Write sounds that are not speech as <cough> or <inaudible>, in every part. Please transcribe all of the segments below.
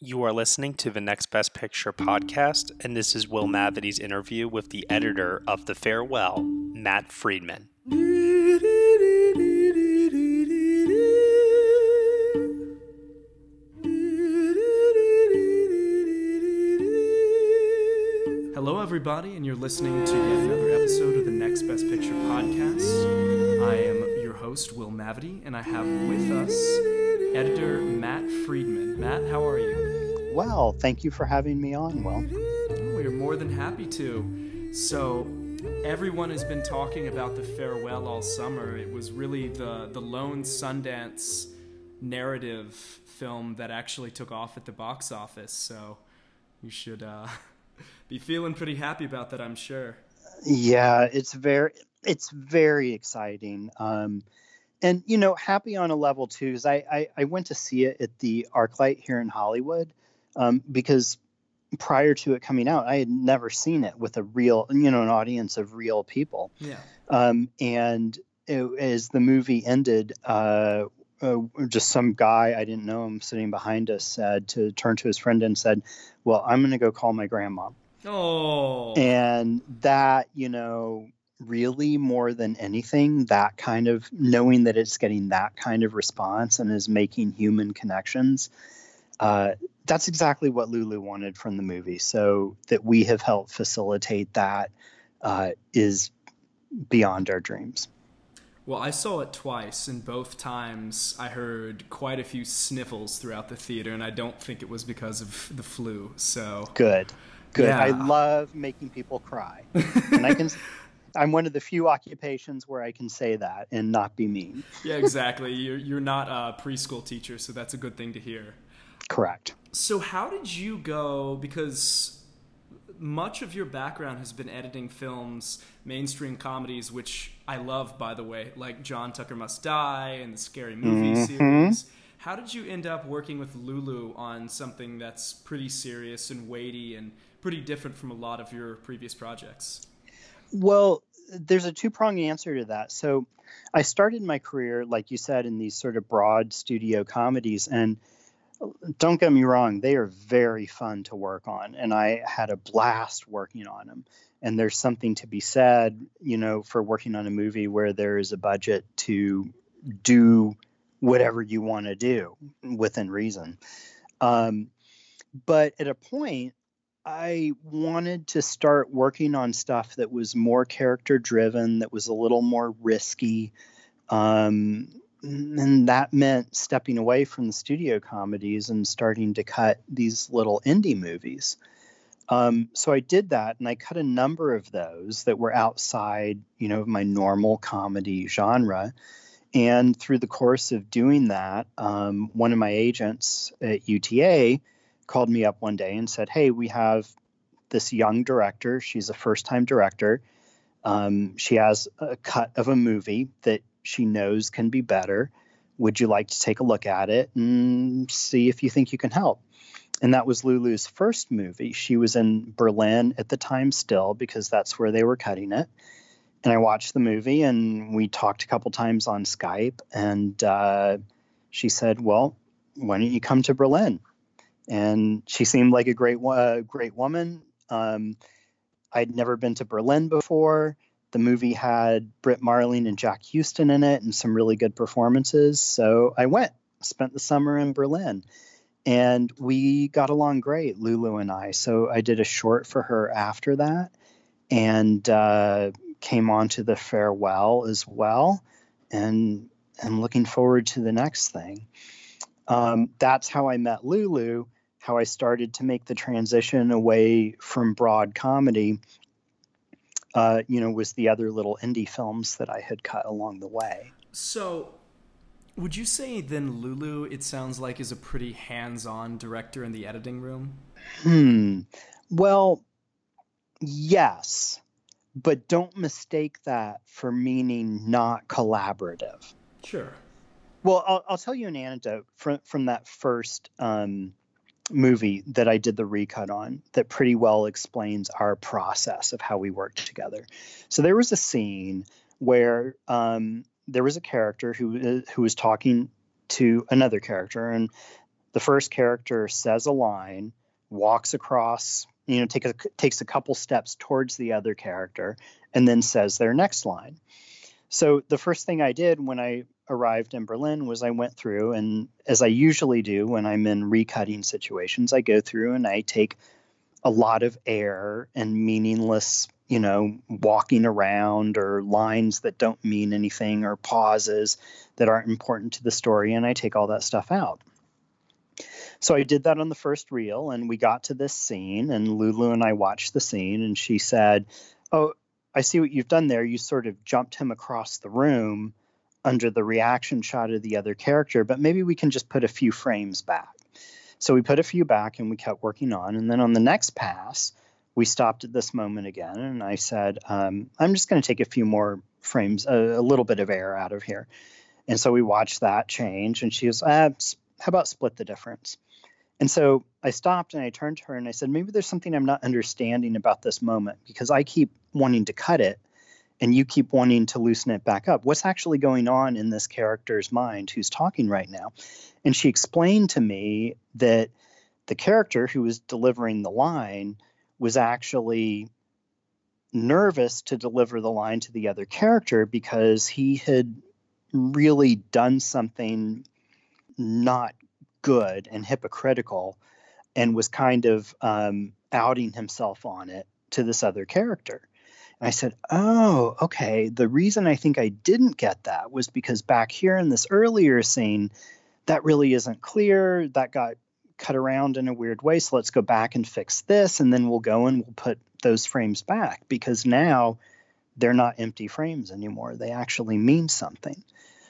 You are listening to the Next Best Picture podcast, and this is Will Mavity's interview with the editor of The Farewell, Matt Friedman. Hello, everybody, and you're listening to yet another episode of the Next Best Picture podcast. I am your host, Will Mavity, and I have with us editor Matt Friedman. Matt, how are you? Well, thank you for having me on, Will. Oh, we're more than happy to. So, everyone has been talking about the farewell all summer. It was really the the lone Sundance narrative film that actually took off at the box office. So, you should. Uh, <laughs> be feeling pretty happy about that, I'm sure. Yeah, it's very it's very exciting. Um, and you know, happy on a level too is I, I, I went to see it at the ArcLight here in Hollywood um, because prior to it coming out, I had never seen it with a real you know an audience of real people. Yeah. Um, and it, as the movie ended, uh, uh, just some guy I didn't know him sitting behind us said to turn to his friend and said, "Well, I'm going to go call my grandma." Oh. And that, you know, really more than anything, that kind of knowing that it's getting that kind of response and is making human connections. Uh, that's exactly what Lulu wanted from the movie. So that we have helped facilitate that uh, is beyond our dreams. Well, I saw it twice, and both times I heard quite a few sniffles throughout the theater, and I don't think it was because of the flu. So good, good. Yeah. I love making people cry, and I can. <laughs> I'm one of the few occupations where I can say that and not be mean. yeah, exactly. You're you're not a preschool teacher, so that's a good thing to hear. Correct. So how did you go? Because much of your background has been editing films, mainstream comedies, which I love, by the way, like John Tucker Must Die and the Scary Movie Mhm. series. How did you end up working with Lulu on something that's pretty serious and weighty and pretty different from a lot of your previous projects? Well, there's a two pronged answer to that. So I started my career, like you said, in these sort of broad studio comedies. And don't get me wrong, they are very fun to work on. And I had a blast working on them. And there's something to be said, you know, for working on a movie where there is a budget to do whatever you want to do within reason. Um, but at a point, I wanted to start working on stuff that was more character driven, that was a little more risky. Um, and that meant stepping away from the studio comedies and starting to cut these little indie movies. Um, so I did that, and I cut a number of those that were outside, you know, my normal comedy genre. And through the course of doing that, um, one of my agents at UTA called me up one day and said, Hey, we have this young director. She's a first time director. Um, she has a cut of a movie that she knows can be better. Would you like to take a look at it and see if you think you can help? And that was Lulu's first movie. She was in Berlin at the time still because that's where they were cutting it. And I watched the movie and we talked a couple times on Skype. And uh, she said, Well, why don't you come to Berlin? and she seemed like a great uh, great woman. Um, I'd never been to Berlin before. The movie had Brit Marling and Jack Huston in it, and some really good performances. So I went, spent the summer in Berlin, and we got along great, Lulu and I. So I did a short for her after that, and uh, came on to the farewell as well, and I'm looking forward to the next thing. Um, that's how I met Lulu how I started to make the transition away from broad comedy, uh, you know, was the other little indie films that I had cut along the way. So, would you say then Lulu, it sounds like, is a pretty hands on director in the editing room? Hmm. Well, yes, but don't mistake that for meaning not collaborative. Sure. Well, I'll, I'll tell you an anecdote from from that first um, movie that I did the recut on that pretty well explains our process of how we worked together. So there was a scene where um, there was a character who uh, who was talking to another character, and the first character says a line, walks across, you know, take a, takes a couple steps towards the other character, and then says their next line. So the first thing I did when I arrived in Berlin was I went through, and as I usually do when I'm in recutting situations, I go through and I take a lot of air and meaningless, you know, walking around or lines that don't mean anything or pauses that aren't important to the story, and I take all that stuff out. So I did that on the first reel, and we got to this scene, and Lulu and I watched the scene, and she said, "Oh, I see what you've done there. You sort of jumped him across the room." Under the reaction shot of the other character, but maybe we can just put a few frames back. So we put a few back and we kept working on. And then on the next pass, we stopped at this moment again. And I said, um, I'm just going to take a few more frames, a, a, little bit of air out of here. And so we watched that change. And she was, ah, how about split the difference? And so I stopped and I turned to her and I said, maybe there's something I'm not understanding about this moment because I keep wanting to cut it and you keep wanting to loosen it back up. What's actually going on in this character's mind who's talking right now? And she explained to me that the character who was delivering the line was actually nervous to deliver the line to the other character because he had really done something not good and hypocritical and was kind of um, outing himself on it to this other character. I said, Oh, okay. The reason I think I didn't get that was because back here in this earlier scene, that really isn't clear. That got cut around in a weird way. So let's go back and fix this. And then we'll go and we'll put those frames back because now they're not empty frames anymore. They actually mean something.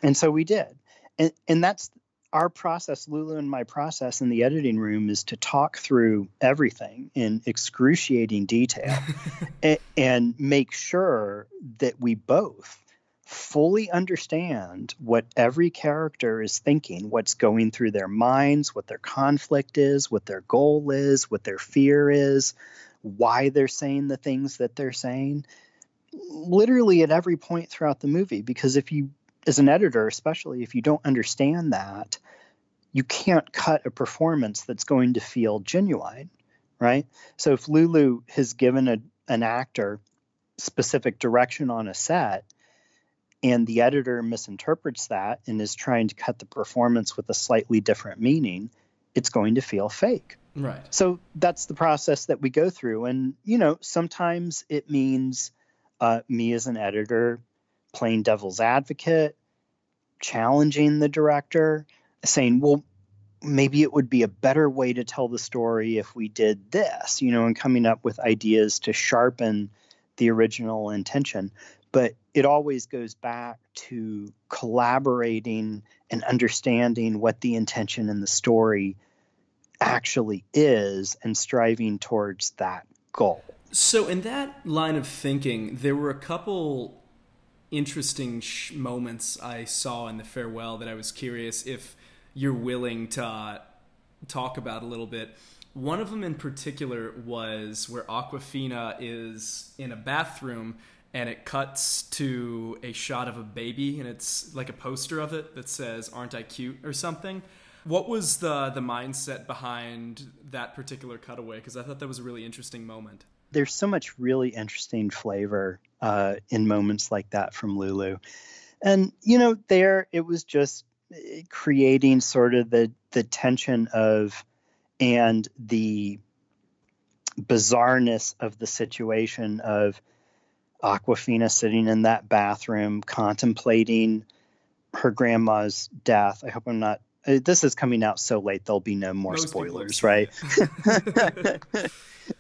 And so we did. And, and that's our process, Lulu and my process in the editing room is to talk through everything in excruciating detail <laughs> and, and make sure that we both fully understand what every character is thinking, what's going through their minds, what their conflict is, what their goal is, what their fear is, why they're saying the things that they're saying. Literally at every point throughout the movie, because if you as an editor, especially if you don't understand that, you can't cut a performance that's going to feel genuine, right? So if Lulu has given a, an actor specific direction on a set and the editor misinterprets that and is trying to cut the performance with a slightly different meaning, it's going to feel fake. Right. So that's the process that we go through. And, you know, sometimes it means uh, me as an editor playing devil's advocate challenging the director, saying, well, maybe it would be a better way to tell the story if we did this, you know, and coming up with ideas to sharpen the original intention. But it always goes back to collaborating and understanding what the intention in the story actually is and striving towards that goal. So, in that line of thinking, there were a couple interesting sh- moments I saw in the farewell that I was curious if you're willing to uh, talk about a little bit. One of them in particular was where Awkwafina is in a bathroom and it cuts to a shot of a baby and it's like a poster of it that says aren't I cute or something. What was the the mindset behind that particular cutaway because I thought that was a really interesting moment there's so much really interesting flavor uh, in moments like that from Lulu. And, you know, there it was just eh, creating sort of the, the tension of and the bizarreness of the situation of Awkwafina sitting in that bathroom contemplating her grandma's death. I hope I'm not. Eh, this is coming out so late, there'll be no more Most spoilers, right? <laughs> <laughs>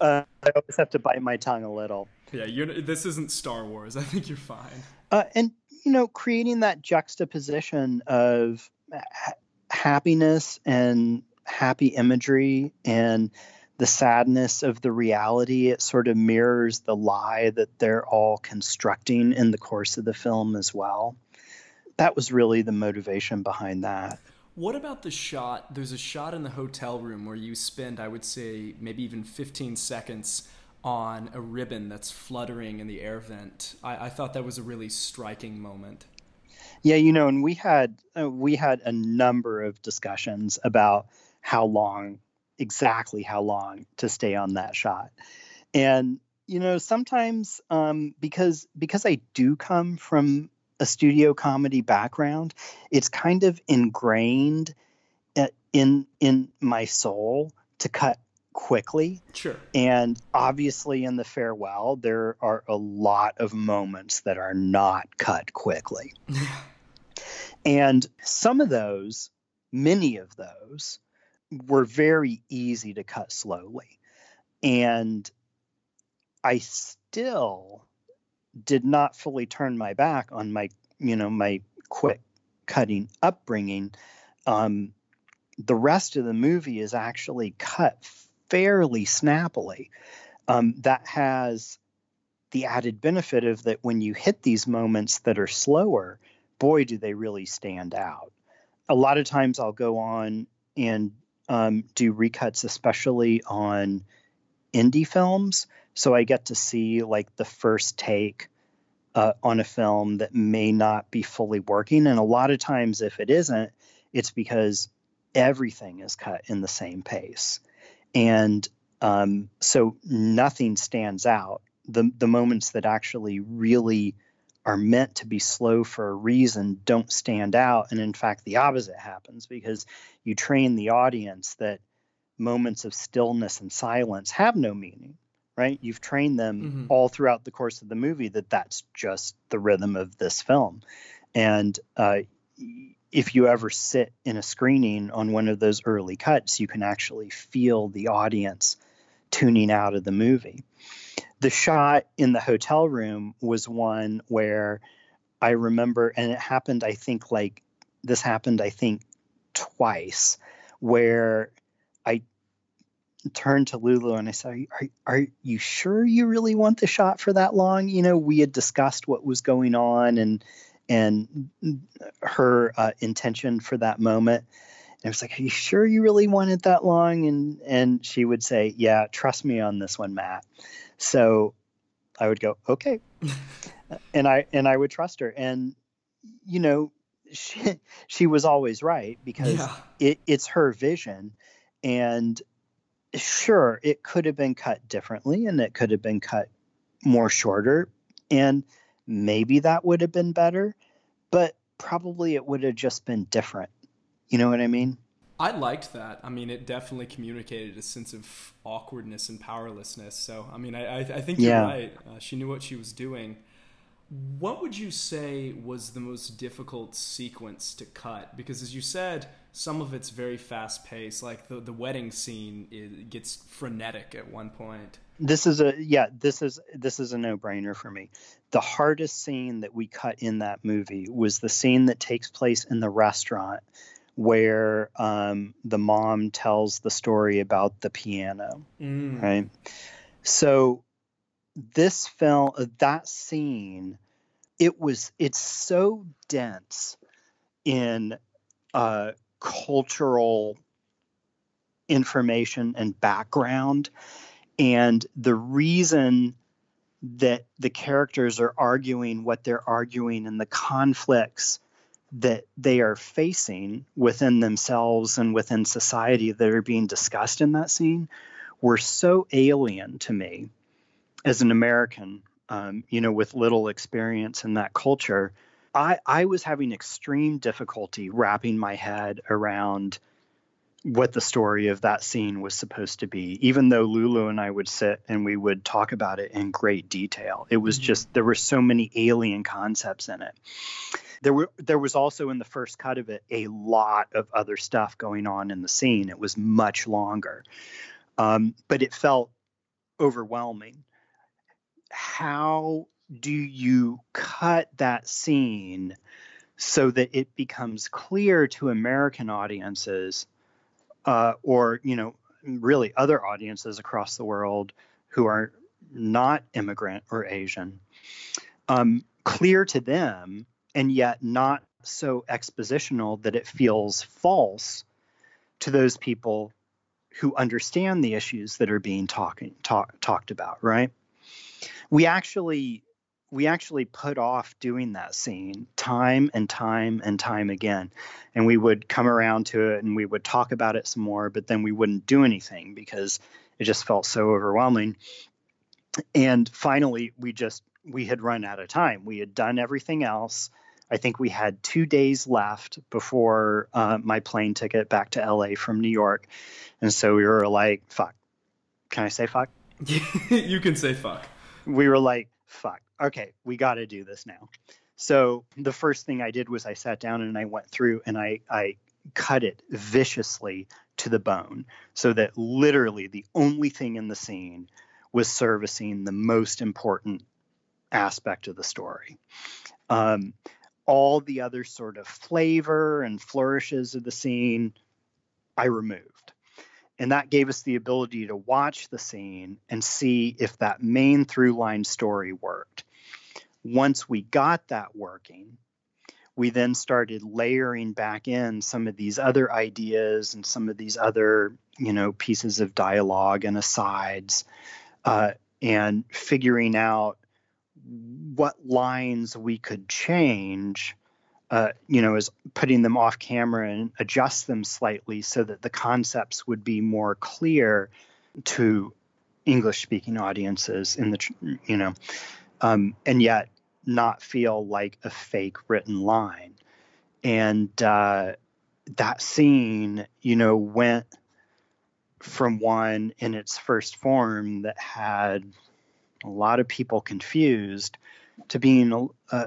uh, I always have to bite my tongue a little. Yeah, you're, this isn't Star Wars. I think you're fine. Uh, and you know, creating that juxtaposition of ha- happiness and happy imagery and the sadness of the reality, it sort of mirrors the lie that they're all constructing in the course of the film as well. That was really the motivation behind that. What about the shot? There's a shot in the hotel room where you spend, I would say, maybe even 15 seconds on a ribbon that's fluttering in the air vent. I, I thought that was a really striking moment. Yeah, you know, and we had uh, we had a number of discussions about how long, exactly how long to stay on that shot. And you know, sometimes um, because because I do come from a studio comedy background, it's kind of ingrained uh, in in my soul to cut quickly. Sure. And obviously, in the farewell, there are a lot of moments that are not cut quickly. <laughs> and some of those, many of those, were very easy to cut slowly. And I still did not fully turn my back on my, you know, my quick cutting upbringing. Um, the rest of the movie is actually cut fairly snappily. Um, that has the added benefit of that when you hit these moments that are slower, boy, do they really stand out. A lot of times I'll go on and um, do recuts, especially on indie films. So I get to see like the first take uh, on a film that may not be fully working. And a lot of times, if it isn't, it's because everything is cut in the same pace. And um, so nothing stands out. The, the moments that actually really are meant to be slow for a reason don't stand out. And in fact, the opposite happens because you train the audience that moments of stillness and silence have no meaning, right? You've trained them mm-hmm. all throughout the course of the movie that that's just the rhythm of this film. And uh, if you ever sit in a screening on one of those early cuts, you can actually feel the audience tuning out of the movie. The shot in the hotel room was one where I remember, and it happened, I think, like this happened, I think, twice, where turned to Lulu and I said, are, are you sure you really want the shot for that long? You know, we had discussed what was going on and and her uh, intention for that moment. And I was like, "Are you sure you really wanted that long?" And and she would say, "Yeah, trust me on this one, Matt." So I would go, "Okay," <laughs> and I and I would trust her. And you know, she she was always right because yeah. it, it's her vision, and sure, it could have been cut differently, and it could have been cut more shorter, and maybe that would have been better, but probably it would have just been different. You know what I mean? I liked that. I mean, it definitely communicated a sense of awkwardness and powerlessness. So, I mean, I, I think you're yeah. right. Uh, she knew what she was doing. What would you say was the most difficult sequence to cut? Because, as you said, some of it's very fast paced. Like the the wedding scene it gets frenetic at one point. This is a yeah. This is this is a no brainer for me. The hardest scene that we cut in that movie was the scene that takes place in the restaurant where um, the mom tells the story about the piano, mm. right? So this film, uh, that scene, it was it's so dense in uh, cultural information and background, and the reason that the characters are arguing what they're arguing and the conflicts that they are facing within themselves and within society that are being discussed in that scene were so alien to me as an American, um, you know, with little experience in that culture. I, I was having extreme difficulty wrapping my head around what the story of that scene was supposed to be, even though Lulu and I would sit and we would talk about it in great detail. It was mm-hmm. just, there were so many alien concepts in it. There were there was also in the first cut of it a lot of other stuff going on in the scene. It was much longer, um, but it felt overwhelming. How do you cut that scene so that it becomes clear to American audiences, uh, or you know, really other audiences across the world who are not immigrant or Asian, um, clear to them and yet not so expositional that it feels false to those people who understand the issues that are being talk, talked about right? We actually we actually put off doing that scene time and time and time again. And we would come around to it and we would talk about it some more, but then we wouldn't do anything because it just felt so overwhelming. And finally, we just we had run out of time. We had done everything else. I think we had two days left before uh, my plane ticket back to LA from New York. And so we were like, fuck. Can I say fuck? <laughs> you can say fuck. We were like, fuck. Okay, we got to do this now. So the first thing I did was I sat down and I went through and I, I cut it viciously to the bone so that literally the only thing in the scene was servicing the most important aspect of the story. Um, all the other sort of flavor and flourishes of the scene, I removed. And that gave us the ability to watch the scene and see if that main through line story worked. Once we got that working, we then started layering back in some of these other ideas and some of these other, you know, pieces of dialogue and asides, uh, and figuring out what lines we could change, uh, you know, is putting them off camera and adjust them slightly so that the concepts would be more clear to English speaking audiences in the, you know, um, and yet not feel like a fake written line. And uh, that scene, you know, went from one in its first form that had a lot of people confused to being a,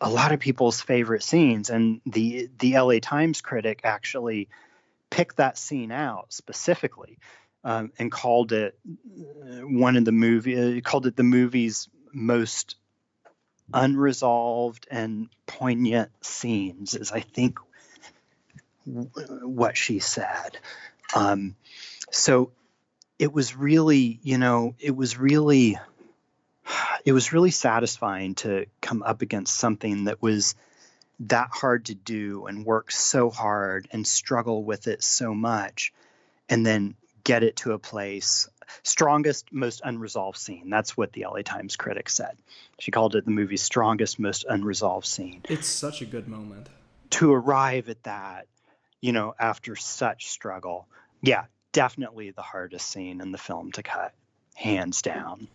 a, lot of people's favorite scenes. And the the LA Times critic actually picked that scene out specifically um, and called it one of the movie uh, called it the movie's most unresolved and poignant scenes is I think what she said. Um, so it was really, you know, it was really, it was really satisfying to come up against something that was that hard to do and work so hard and struggle with it so much and then get it to a place strongest most unresolved scene. That's what the la times critic said. She called it the movie's strongest most unresolved scene. It's such a good moment. To arrive at that you know after such struggle. Yeah definitely the hardest scene in the film to cut, hands down.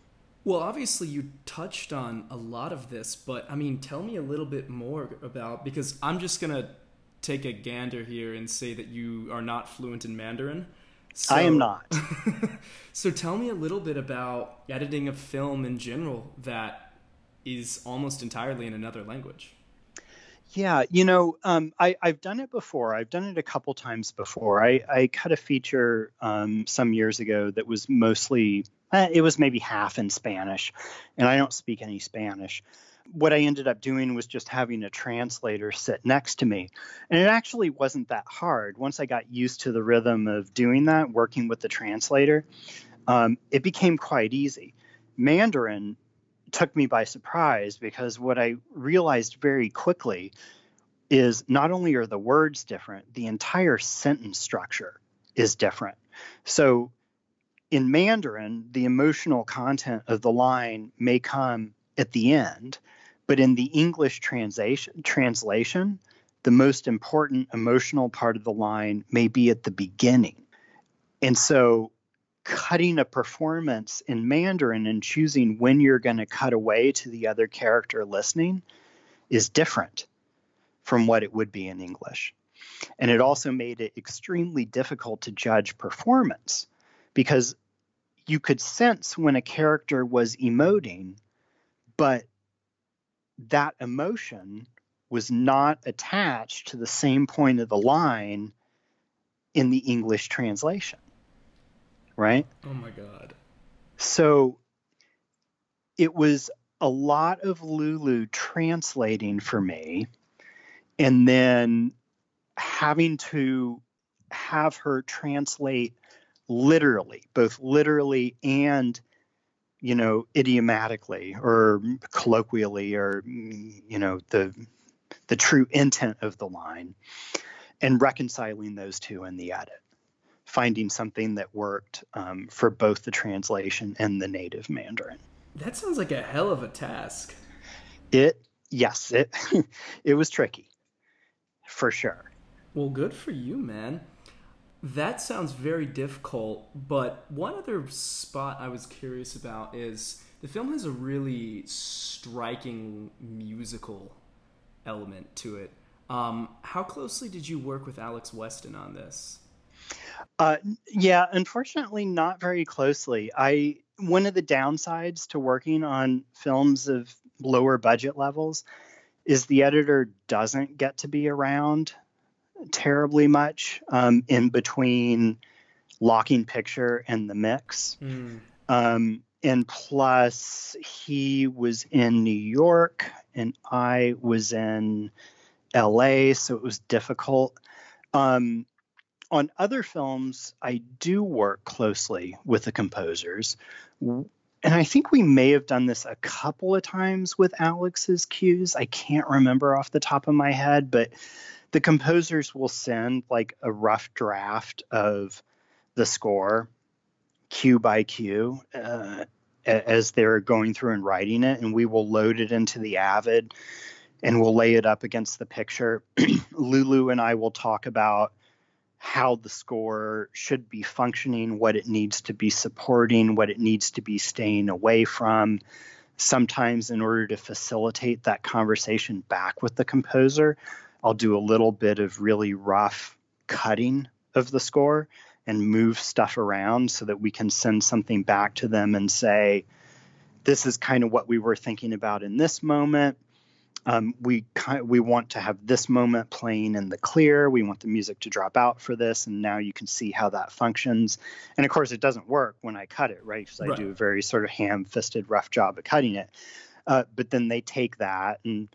Well, obviously, you touched on a lot of this, but I mean, tell me a little bit more about because I'm just going to take a gander here and say that you are not fluent in Mandarin. So, I am not. <laughs> so tell me a little bit about editing a film in general that is almost entirely in another language. Yeah, you know, um, I, have done it before. I've done it a couple times before. I, I cut a feature um, some years ago that was mostly, eh, it was maybe half in Spanish, and I don't speak any Spanish. What I ended up doing was just having a translator sit next to me. And it actually wasn't that hard. Once I got used to the rhythm of doing that, working with the translator, um, it became quite easy. Mandarin took me by surprise because what I realized very quickly is not only are the words different, the entire sentence structure is different. So in Mandarin, the emotional content of the line may come at the end, but in the English translation, translation, the most important emotional part of the line may be at the beginning. And so cutting a performance in Mandarin and choosing when you're going to cut away to the other character listening is different from what it would be in English. And it also made it extremely difficult to judge performance because you could sense when a character was emoting, but that emotion was not attached to the same point of the line in the English translation right? Oh my God. So it was a lot of Lulu translating for me and then having to have her translate literally, both literally and you know idiomatically or colloquially or you know the the true intent of the line and reconciling those two in the edit finding something that worked um, for both the translation and the native Mandarin. That sounds like a hell of a task. It yes, it <laughs> it was tricky. For sure. Well, good for you, man. That sounds very difficult, but one other spot I was curious about is the film has a really striking musical element to it. Um, how closely did you work with Alex Weston on this? Uh, yeah, unfortunately, not very closely. I one of the downsides to working on films of lower budget levels is the editor doesn't get to be around terribly much um, in between locking picture and the mix. Mm. Um, and plus, he was in New York and I was in LA, so it was difficult. Um, on other films, I do work closely with the composers. And I think we may have done this a couple of times with Alex's cues. I can't remember off the top of my head, but the composers will send like a rough draft of the score, cue by cue, uh, as they're going through and writing it, and we will load it into the Avid and we'll lay it up against the picture. <clears throat> Lulu and I will talk about how the score should be functioning, what it needs to be supporting, what it needs to be staying away from. Sometimes, in order to facilitate that conversation back with the composer, I'll do a little bit of really rough cutting of the score and move stuff around so that we can send something back to them and say, this is kind of what we were thinking about in this moment um, we we want to have this moment playing in the clear. We want the music to drop out for this, and now you can see how that functions. And of course, it doesn't work when I cut it, right? Because I do a very sort of ham-fisted, rough job at cutting it. Uh, but then they take that and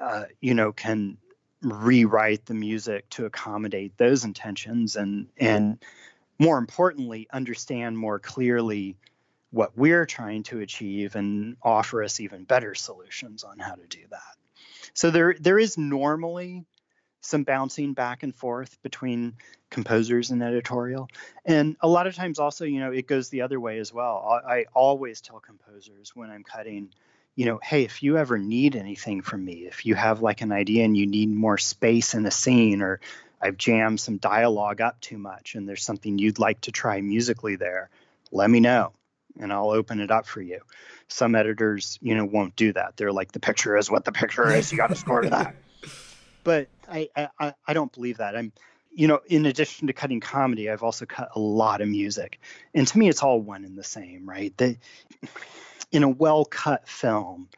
uh, you know can rewrite the music to accommodate those intentions, and and more importantly, understand more clearly what we're trying to achieve and offer us even better solutions on how to do that. So there there is normally some bouncing back and forth between composers and editorial. And a lot of times also, you know, it goes the other way as well. I, I always tell composers when I'm cutting, you know, hey, if you ever need anything from me, if you have like an idea and you need more space in a scene or I've jammed some dialogue up too much and there's something you'd like to try musically there, let me know and I'll open it up for you. Some editors, you know, won't do that. They're like, the picture is what the picture is. You got to score to that. <laughs> But I, I, I don't believe that. I'm, you know, in addition to cutting comedy, I've also cut a lot of music, and to me, it's all one and the same, right? The, in a well-cut film,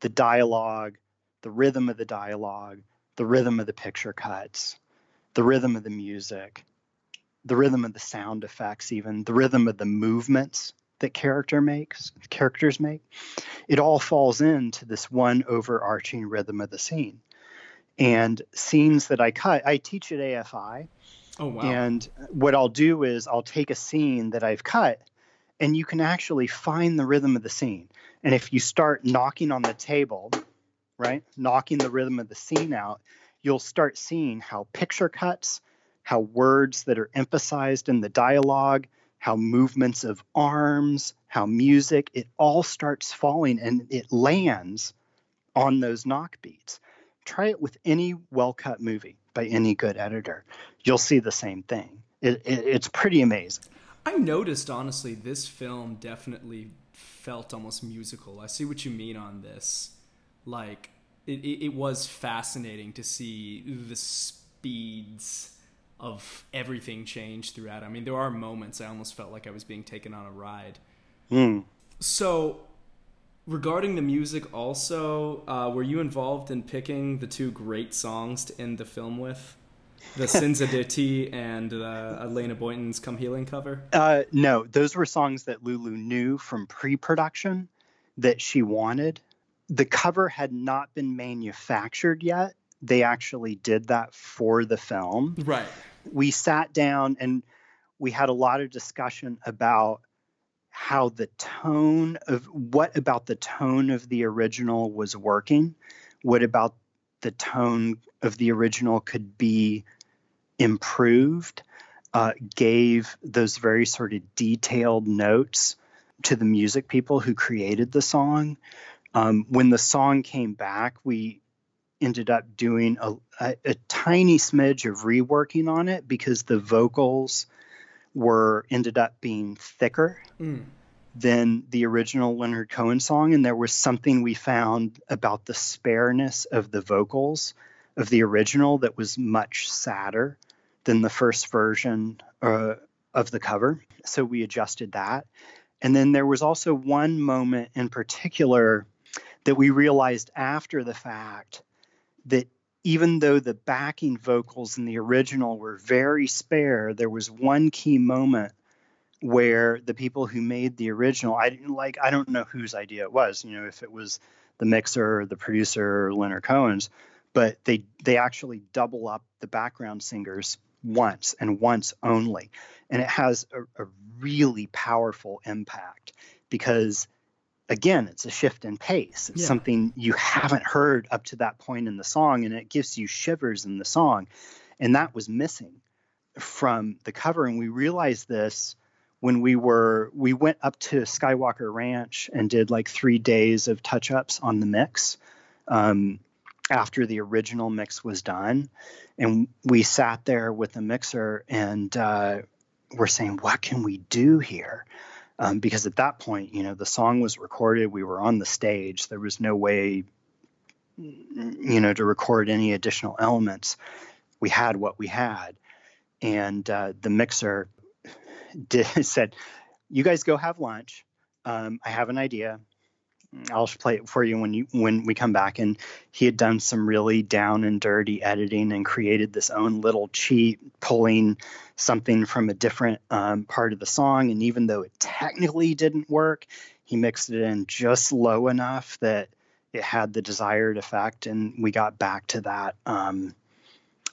the dialogue, the rhythm of the dialogue, the rhythm of the picture cuts, the rhythm of the music, the rhythm of the sound effects, even the rhythm of the movements that character makes characters make it all falls into this one overarching rhythm of the scene. And scenes that i cut i teach at afi oh wow. And what i'll do is i'll take a scene that i've cut and you can actually find the rhythm of the scene and if you start knocking on the table right knocking the rhythm of the scene out you'll start seeing how picture cuts how words that are emphasized in the dialogue how movements of arms, how music, it all starts falling and it lands on those knock beats. Try it with any well cut movie by any good editor. You'll see the same thing. It, it, it's pretty amazing. I noticed, honestly, this film definitely felt almost musical. I see what you mean on this. Like, it, it was fascinating to see the speeds of everything change throughout. I mean, there are moments I almost felt like I was being taken on a ride. Mm. So, regarding the music, also, uh, were you involved in picking the two great songs to end the film with? The Sins of Ti and uh, Elena Boynton's Come Healing cover? Uh, no, those were songs that Lulu knew from pre production that she wanted. The cover had not been manufactured yet. They actually did that for the film. Right we sat down and we had a lot of discussion about how the tone of what about the tone of the original was working, what about the tone of the original could be improved, uh, gave those very sort of detailed notes to the music people who created the song. Um, when the song came back, we ended up doing a, a, a, tiny smidge of reworking on it because the vocals were ended up being thicker mm. than the original Leonard Cohen song, and there was something we found about the spareness of the vocals of the original that was much sadder than the first version uh, of the cover. So we adjusted that. And then there was also one moment in particular that we realized after the fact that even though the backing vocals in the original were very spare, there was one key moment where the people who made the original, I didn't like, I don't know whose idea it was, you know, if it was the mixer, the producer, Leonard Cohen's, but they they actually double up the background singers once and once only, and it has a, a really powerful impact because again, it's a shift in pace. It's yeah. something you haven't heard up to that point in the song, and it gives you shivers in the song. And that was missing from the cover. And we realized this when we were we went up to Skywalker Ranch and did like three days of touch ups on the mix um, after the original mix was done, and we sat there with the mixer and uh, we're saying, what can we do here? um, because at that point, you know, the song was recorded, we were on the stage, there was no way, you know, to record any additional elements. We had what we had, and uh, the mixer <laughs> did said, "You guys go have lunch. Um, I have an idea. I'll play it for you when you when we come back. And he had done some really down and dirty editing and created this own little cheat, pulling something from a different um, part of the song. And even though it technically didn't work, he mixed it in just low enough that it had the desired effect. And we got back to that. Um,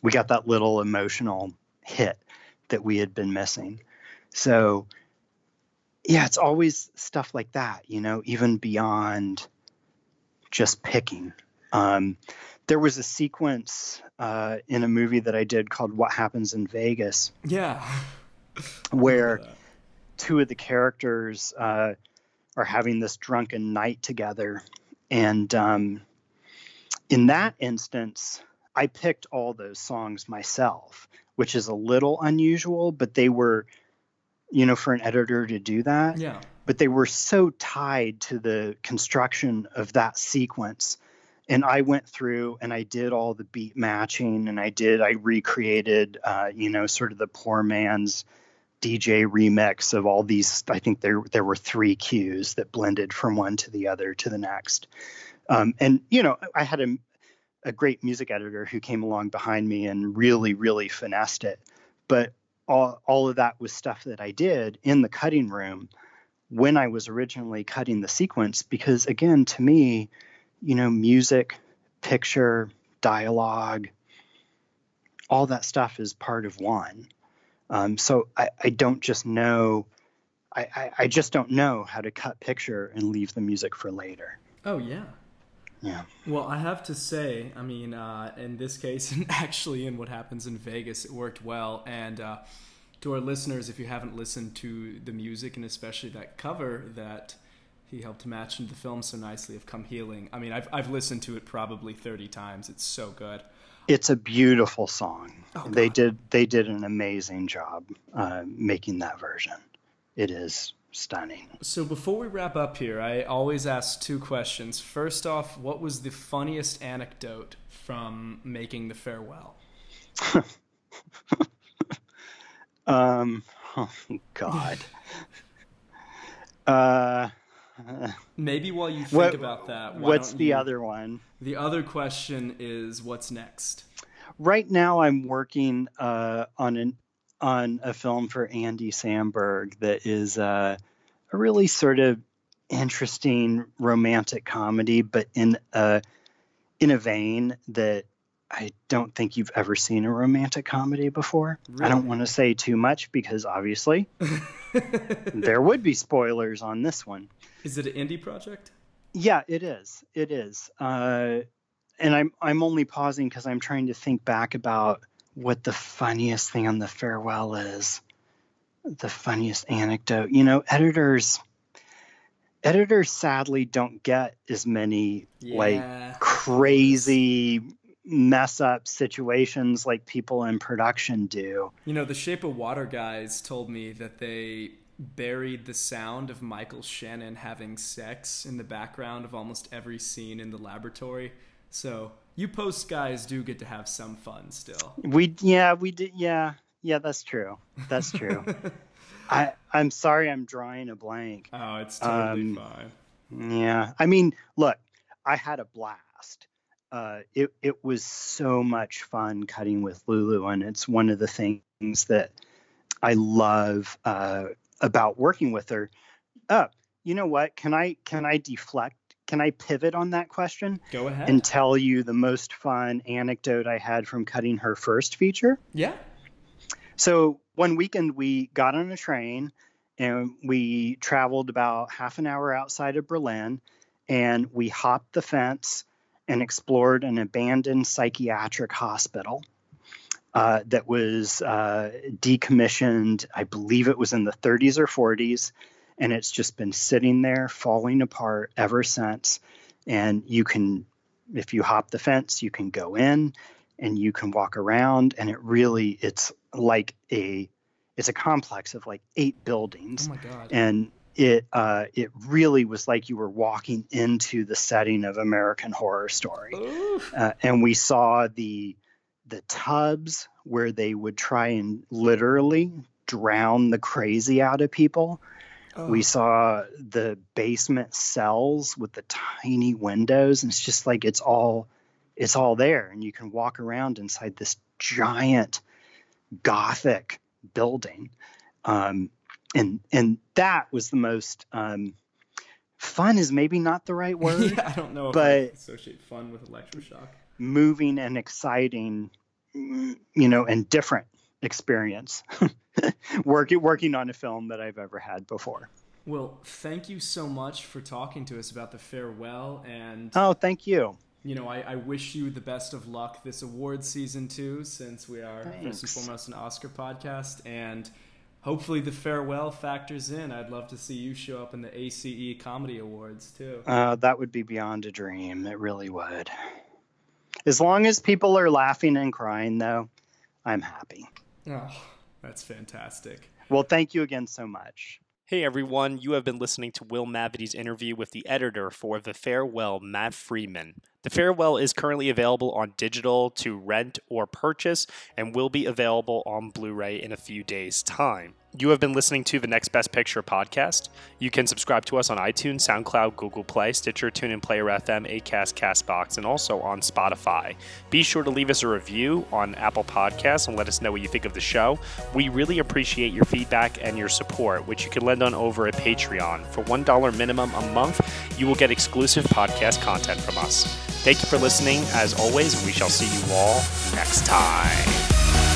we got that little emotional hit that we had been missing. So yeah, it's always stuff like that, you know, even beyond just picking. Um, there was a sequence uh, in a movie that I did called What Happens in Vegas. Yeah. <laughs> where two of the characters uh, are having this drunken night together. And um, in that instance, I picked all those songs myself, which is a little unusual, but they were you know, for an editor to do that. Yeah. But they were so tied to the construction of that sequence. And I went through and I did all the beat matching and I did, I recreated, uh, you know, sort of the poor man's DJ remix of all these. I think there there were three cues that blended from one to the other to the next. Um, and you know, I had a, a great music editor who came along behind me and really, really finessed it. But all, all of that was stuff that I did in the cutting room when I was originally cutting the sequence. Because again, to me, you know, music, picture, dialogue, all that stuff is part of one. Um, so I, I, don't just know, I, I, I just don't know how to cut picture and leave the music for later. Oh, yeah. Yeah. Well, I have to say, I mean, uh, in this case, <laughs> and actually in what happens in Vegas, it worked well. And uh, to our listeners, if you haven't listened to the music and especially that cover that he helped match into the film so nicely of "Come Healing," I mean, I've I've listened to it probably thirty times. It's so good. It's a beautiful song. Oh, they did they did an amazing job uh, making that version. It is stunning. So before we wrap up here, I always ask two questions. First off, what was the funniest anecdote from making the farewell? <laughs> um, oh God. <laughs> uh, Maybe while you think what, about that, what's the you, other one? The other question is what's next? Right now, I'm working uh, on an on a film for Andy Samberg that is uh, a really sort of interesting romantic comedy, but in a in a vein that I don't think you've ever seen a romantic comedy before. Really? I don't want to say too much because obviously <laughs> there would be spoilers on this one. Is it an indie project? Yeah, it is. It is. Uh, and I'm I'm only pausing because I'm trying to think back about what the funniest thing on the farewell is. The funniest anecdote. You know, editors editors sadly don't get as many Yeah. like crazy mess up situations like people in production do. You know, the Shape of Water guys told me that they buried the sound of Michael Shannon having sex in the background of almost every scene in the laboratory. So you post guys do get to have some fun still. We yeah, we did yeah. Yeah, that's true. That's true. <laughs> I I'm sorry I'm drawing a blank. Oh, it's totally Um, fine. Yeah. I mean, look, I had a blast. Uh, it it was so much fun cutting with Lulu, and it's one of the things that I love uh, about working with her. Oh, you know what? Can I can I deflect? Can I pivot on that question Go ahead. and tell you the most fun anecdote I had from cutting her first feature? yeah. So one weekend we got on a train and we traveled about half an hour outside of Berlin and we hopped the fence and explored an abandoned psychiatric hospital uh, that was uh, decommissioned. I believe it was in the 30s or 40s. And it's just been sitting there falling apart ever since. And you can, if you hop the fence, you can go in and you can walk around and it really it's like a it's a complex of like eight buildings Oh my god. and it uh, it really was like you were walking into the setting of American Horror Story, uh, and we saw the the tubs where they would try and literally drown the crazy out of people. We Oh. saw the basement cells with the tiny windows, and it's just like it's all it's all there, and you can walk around inside this giant gothic building. Um, and and that was the most um, fun is maybe not the right <laughs> word yeah, I don't know but- I associate fun with electroshock. moving and exciting you know and different experience <laughs> working working on a film that i've ever had before. Well, thank you so much for talking to us about the farewell and oh thank you. you know, I, I wish you the best of luck this award season too, since we are first and foremost an Oscar podcast, and hopefully the farewell factors in. I'd love to see you show up in the ACE Comedy Awards too. uh, that would be beyond a dream. It really would. As long as people are laughing and crying though i'm happy Oh, that's fantastic. well thank you again so much Hey everyone, you have been listening to Will Mavity's interview with the editor for The Farewell, Matt Friedman. The Farewell is currently available on digital to rent or purchase and will be available on Blu ray in a few days' time. You have been listening to the Next Best Picture podcast. You can subscribe to us on iTunes, SoundCloud, Google Play, Stitcher, TuneIn Player FM, Acast, Castbox, and also on Spotify. Be sure to leave us a review on Apple Podcasts and let us know what you think of the show. We really appreciate your feedback and your support, which you can lend on over at Patreon. For $1 minimum a month, you will get exclusive podcast content from us. Thank you for listening, as always, we shall see you all next time.